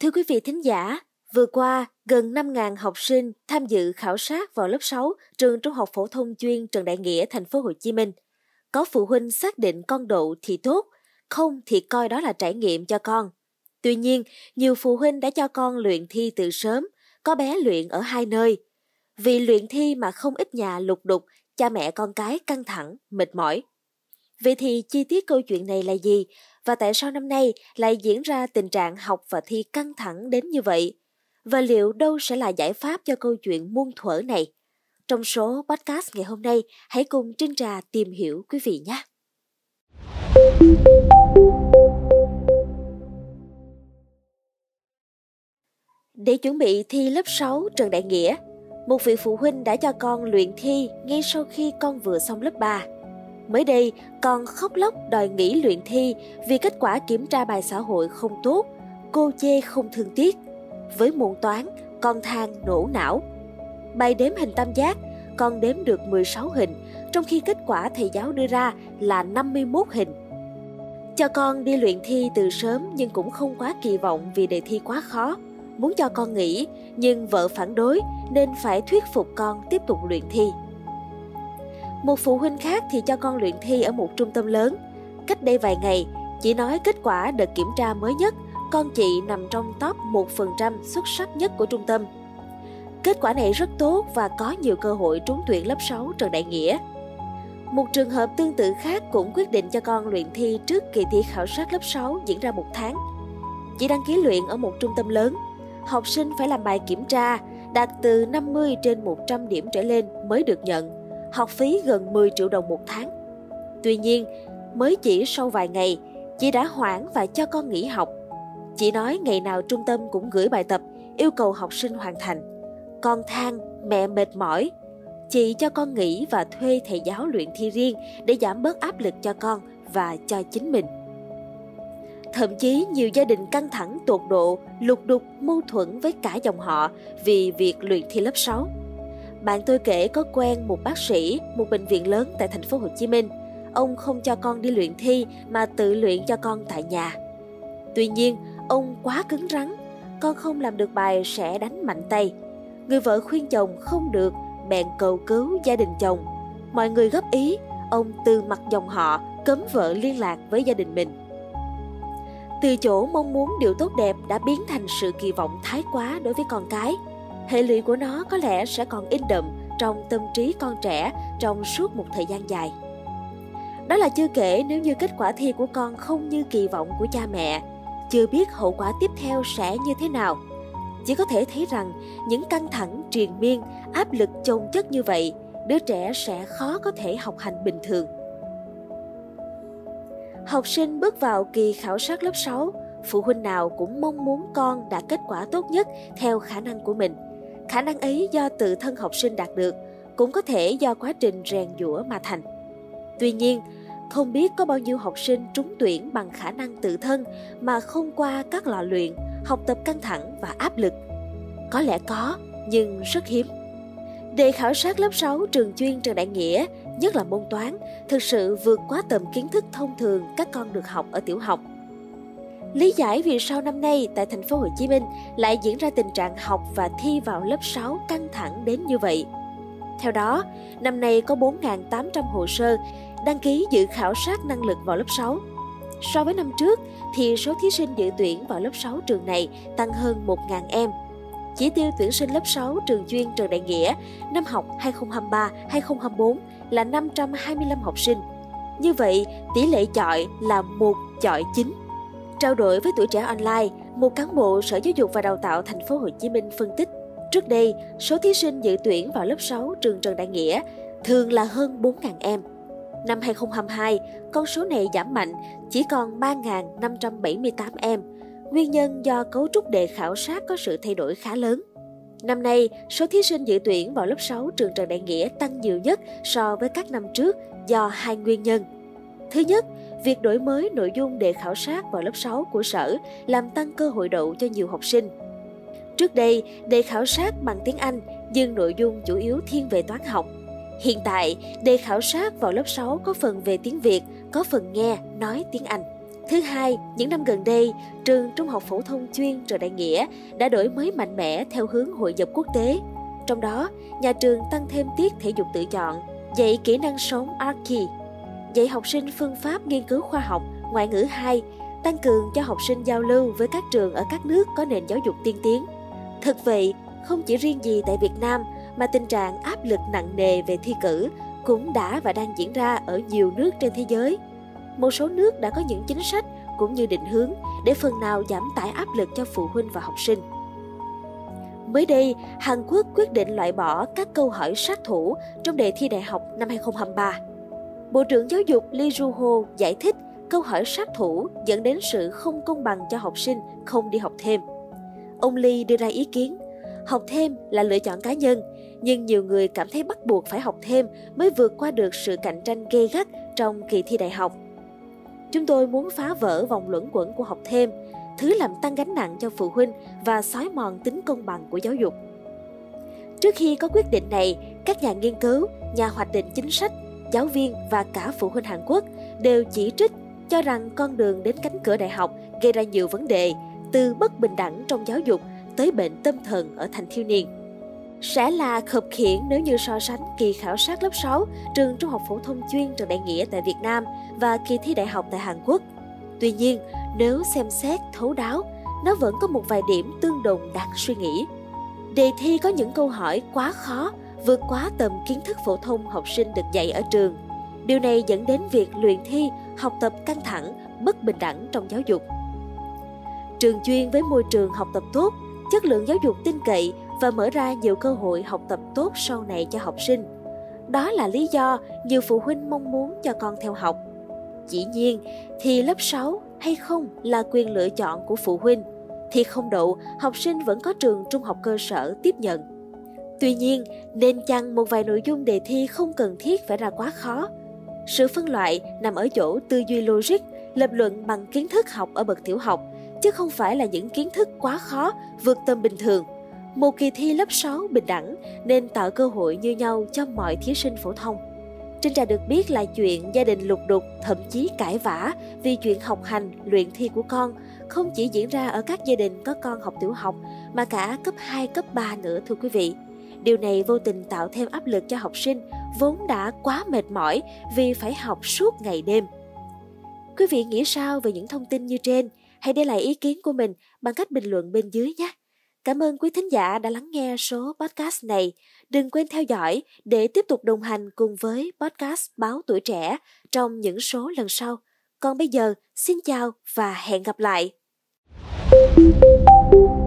Thưa quý vị thính giả, vừa qua, gần 5.000 học sinh tham dự khảo sát vào lớp 6 trường Trung học phổ thông chuyên Trần Đại Nghĩa, thành phố Hồ Chí Minh. Có phụ huynh xác định con độ thì tốt, không thì coi đó là trải nghiệm cho con. Tuy nhiên, nhiều phụ huynh đã cho con luyện thi từ sớm, có bé luyện ở hai nơi. Vì luyện thi mà không ít nhà lục đục, cha mẹ con cái căng thẳng, mệt mỏi. Vậy thì chi tiết câu chuyện này là gì? Và tại sao năm nay lại diễn ra tình trạng học và thi căng thẳng đến như vậy? Và liệu đâu sẽ là giải pháp cho câu chuyện muôn thuở này? Trong số podcast ngày hôm nay, hãy cùng Trinh Trà tìm hiểu quý vị nhé! Để chuẩn bị thi lớp 6 Trần Đại Nghĩa, một vị phụ huynh đã cho con luyện thi ngay sau khi con vừa xong lớp 3. Mới đây, con khóc lóc đòi nghỉ luyện thi vì kết quả kiểm tra bài xã hội không tốt, cô chê không thương tiếc. Với môn toán, con than nổ não. Bài đếm hình tam giác, con đếm được 16 hình, trong khi kết quả thầy giáo đưa ra là 51 hình. Cho con đi luyện thi từ sớm nhưng cũng không quá kỳ vọng vì đề thi quá khó. Muốn cho con nghỉ, nhưng vợ phản đối nên phải thuyết phục con tiếp tục luyện thi. Một phụ huynh khác thì cho con luyện thi ở một trung tâm lớn. Cách đây vài ngày, chị nói kết quả đợt kiểm tra mới nhất, con chị nằm trong top 1% xuất sắc nhất của trung tâm. Kết quả này rất tốt và có nhiều cơ hội trúng tuyển lớp 6 Trần Đại Nghĩa. Một trường hợp tương tự khác cũng quyết định cho con luyện thi trước kỳ thi khảo sát lớp 6 diễn ra một tháng. Chị đăng ký luyện ở một trung tâm lớn, học sinh phải làm bài kiểm tra, đạt từ 50 trên 100 điểm trở lên mới được nhận học phí gần 10 triệu đồng một tháng. Tuy nhiên, mới chỉ sau vài ngày, chị đã hoãn và cho con nghỉ học. Chị nói ngày nào trung tâm cũng gửi bài tập, yêu cầu học sinh hoàn thành. Con than, mẹ mệt mỏi. Chị cho con nghỉ và thuê thầy giáo luyện thi riêng để giảm bớt áp lực cho con và cho chính mình. Thậm chí nhiều gia đình căng thẳng tột độ, lục đục, mâu thuẫn với cả dòng họ vì việc luyện thi lớp 6. Bạn tôi kể có quen một bác sĩ, một bệnh viện lớn tại thành phố Hồ Chí Minh. Ông không cho con đi luyện thi mà tự luyện cho con tại nhà. Tuy nhiên, ông quá cứng rắn, con không làm được bài sẽ đánh mạnh tay. Người vợ khuyên chồng không được, bèn cầu cứu gia đình chồng. Mọi người góp ý, ông từ mặt dòng họ cấm vợ liên lạc với gia đình mình. Từ chỗ mong muốn điều tốt đẹp đã biến thành sự kỳ vọng thái quá đối với con cái – hệ lụy của nó có lẽ sẽ còn in đậm trong tâm trí con trẻ trong suốt một thời gian dài. Đó là chưa kể nếu như kết quả thi của con không như kỳ vọng của cha mẹ, chưa biết hậu quả tiếp theo sẽ như thế nào. Chỉ có thể thấy rằng những căng thẳng triền miên, áp lực chồng chất như vậy, đứa trẻ sẽ khó có thể học hành bình thường. Học sinh bước vào kỳ khảo sát lớp 6, phụ huynh nào cũng mong muốn con đạt kết quả tốt nhất theo khả năng của mình – khả năng ấy do tự thân học sinh đạt được cũng có thể do quá trình rèn giũa mà thành. Tuy nhiên không biết có bao nhiêu học sinh trúng tuyển bằng khả năng tự thân mà không qua các lò luyện học tập căng thẳng và áp lực. Có lẽ có nhưng rất hiếm. Đề khảo sát lớp 6 trường chuyên Trần Đại Nghĩa, nhất là môn toán, thực sự vượt quá tầm kiến thức thông thường các con được học ở tiểu học. Lý giải vì sao năm nay tại thành phố Hồ Chí Minh lại diễn ra tình trạng học và thi vào lớp 6 căng thẳng đến như vậy. Theo đó, năm nay có 4.800 hồ sơ đăng ký dự khảo sát năng lực vào lớp 6. So với năm trước thì số thí sinh dự tuyển vào lớp 6 trường này tăng hơn 1.000 em. Chỉ tiêu tuyển sinh lớp 6 trường chuyên Trần Đại Nghĩa năm học 2023-2024 là 525 học sinh. Như vậy, tỷ lệ chọi là 1 chọi 9. Trao đổi với tuổi trẻ online, một cán bộ Sở Giáo dục và Đào tạo thành phố Hồ Chí Minh phân tích, trước đây, số thí sinh dự tuyển vào lớp 6 trường Trần Đại Nghĩa thường là hơn 4.000 em. Năm 2022, con số này giảm mạnh, chỉ còn 3.578 em. Nguyên nhân do cấu trúc đề khảo sát có sự thay đổi khá lớn. Năm nay, số thí sinh dự tuyển vào lớp 6 trường Trần Đại Nghĩa tăng nhiều nhất so với các năm trước do hai nguyên nhân. Thứ nhất, Việc đổi mới nội dung đề khảo sát vào lớp 6 của sở làm tăng cơ hội đậu cho nhiều học sinh. Trước đây, đề khảo sát bằng tiếng Anh nhưng nội dung chủ yếu thiên về toán học. Hiện tại, đề khảo sát vào lớp 6 có phần về tiếng Việt, có phần nghe, nói tiếng Anh. Thứ hai, những năm gần đây, trường Trung học phổ thông chuyên Trần Đại Nghĩa đã đổi mới mạnh mẽ theo hướng hội nhập quốc tế. Trong đó, nhà trường tăng thêm tiết thể dục tự chọn, dạy kỹ năng sống Archie dạy học sinh phương pháp nghiên cứu khoa học, ngoại ngữ 2, tăng cường cho học sinh giao lưu với các trường ở các nước có nền giáo dục tiên tiến. Thực vậy, không chỉ riêng gì tại Việt Nam mà tình trạng áp lực nặng nề về thi cử cũng đã và đang diễn ra ở nhiều nước trên thế giới. Một số nước đã có những chính sách cũng như định hướng để phần nào giảm tải áp lực cho phụ huynh và học sinh. Mới đây, Hàn Quốc quyết định loại bỏ các câu hỏi sát thủ trong đề thi đại học năm 2023. Bộ trưởng Giáo dục Lee Ju-ho giải thích câu hỏi sát thủ dẫn đến sự không công bằng cho học sinh không đi học thêm. Ông Lee đưa ra ý kiến, học thêm là lựa chọn cá nhân, nhưng nhiều người cảm thấy bắt buộc phải học thêm mới vượt qua được sự cạnh tranh gay gắt trong kỳ thi đại học. Chúng tôi muốn phá vỡ vòng luẩn quẩn của học thêm, thứ làm tăng gánh nặng cho phụ huynh và xói mòn tính công bằng của giáo dục. Trước khi có quyết định này, các nhà nghiên cứu, nhà hoạch định chính sách, giáo viên và cả phụ huynh Hàn Quốc đều chỉ trích cho rằng con đường đến cánh cửa đại học gây ra nhiều vấn đề, từ bất bình đẳng trong giáo dục tới bệnh tâm thần ở thành thiếu niên. Sẽ là khập khiển nếu như so sánh kỳ khảo sát lớp 6 trường Trung học phổ thông chuyên Trần Đại Nghĩa tại Việt Nam và kỳ thi đại học tại Hàn Quốc. Tuy nhiên, nếu xem xét thấu đáo, nó vẫn có một vài điểm tương đồng đáng suy nghĩ. Đề thi có những câu hỏi quá khó, vượt quá tầm kiến thức phổ thông học sinh được dạy ở trường. Điều này dẫn đến việc luyện thi, học tập căng thẳng, bất bình đẳng trong giáo dục. Trường chuyên với môi trường học tập tốt, chất lượng giáo dục tin cậy và mở ra nhiều cơ hội học tập tốt sau này cho học sinh. Đó là lý do nhiều phụ huynh mong muốn cho con theo học. Dĩ nhiên, thì lớp 6 hay không là quyền lựa chọn của phụ huynh. Thì không đậu, học sinh vẫn có trường trung học cơ sở tiếp nhận. Tuy nhiên, nên chăng một vài nội dung đề thi không cần thiết phải ra quá khó. Sự phân loại nằm ở chỗ tư duy logic, lập luận bằng kiến thức học ở bậc tiểu học, chứ không phải là những kiến thức quá khó, vượt tầm bình thường. Một kỳ thi lớp 6 bình đẳng nên tạo cơ hội như nhau cho mọi thí sinh phổ thông. trên Trà được biết là chuyện gia đình lục đục, thậm chí cãi vã vì chuyện học hành, luyện thi của con không chỉ diễn ra ở các gia đình có con học tiểu học mà cả cấp 2, cấp 3 nữa thưa quý vị. Điều này vô tình tạo thêm áp lực cho học sinh vốn đã quá mệt mỏi vì phải học suốt ngày đêm. Quý vị nghĩ sao về những thông tin như trên? Hãy để lại ý kiến của mình bằng cách bình luận bên dưới nhé. Cảm ơn quý thính giả đã lắng nghe số podcast này. Đừng quên theo dõi để tiếp tục đồng hành cùng với podcast Báo Tuổi Trẻ trong những số lần sau. Còn bây giờ, xin chào và hẹn gặp lại. thank you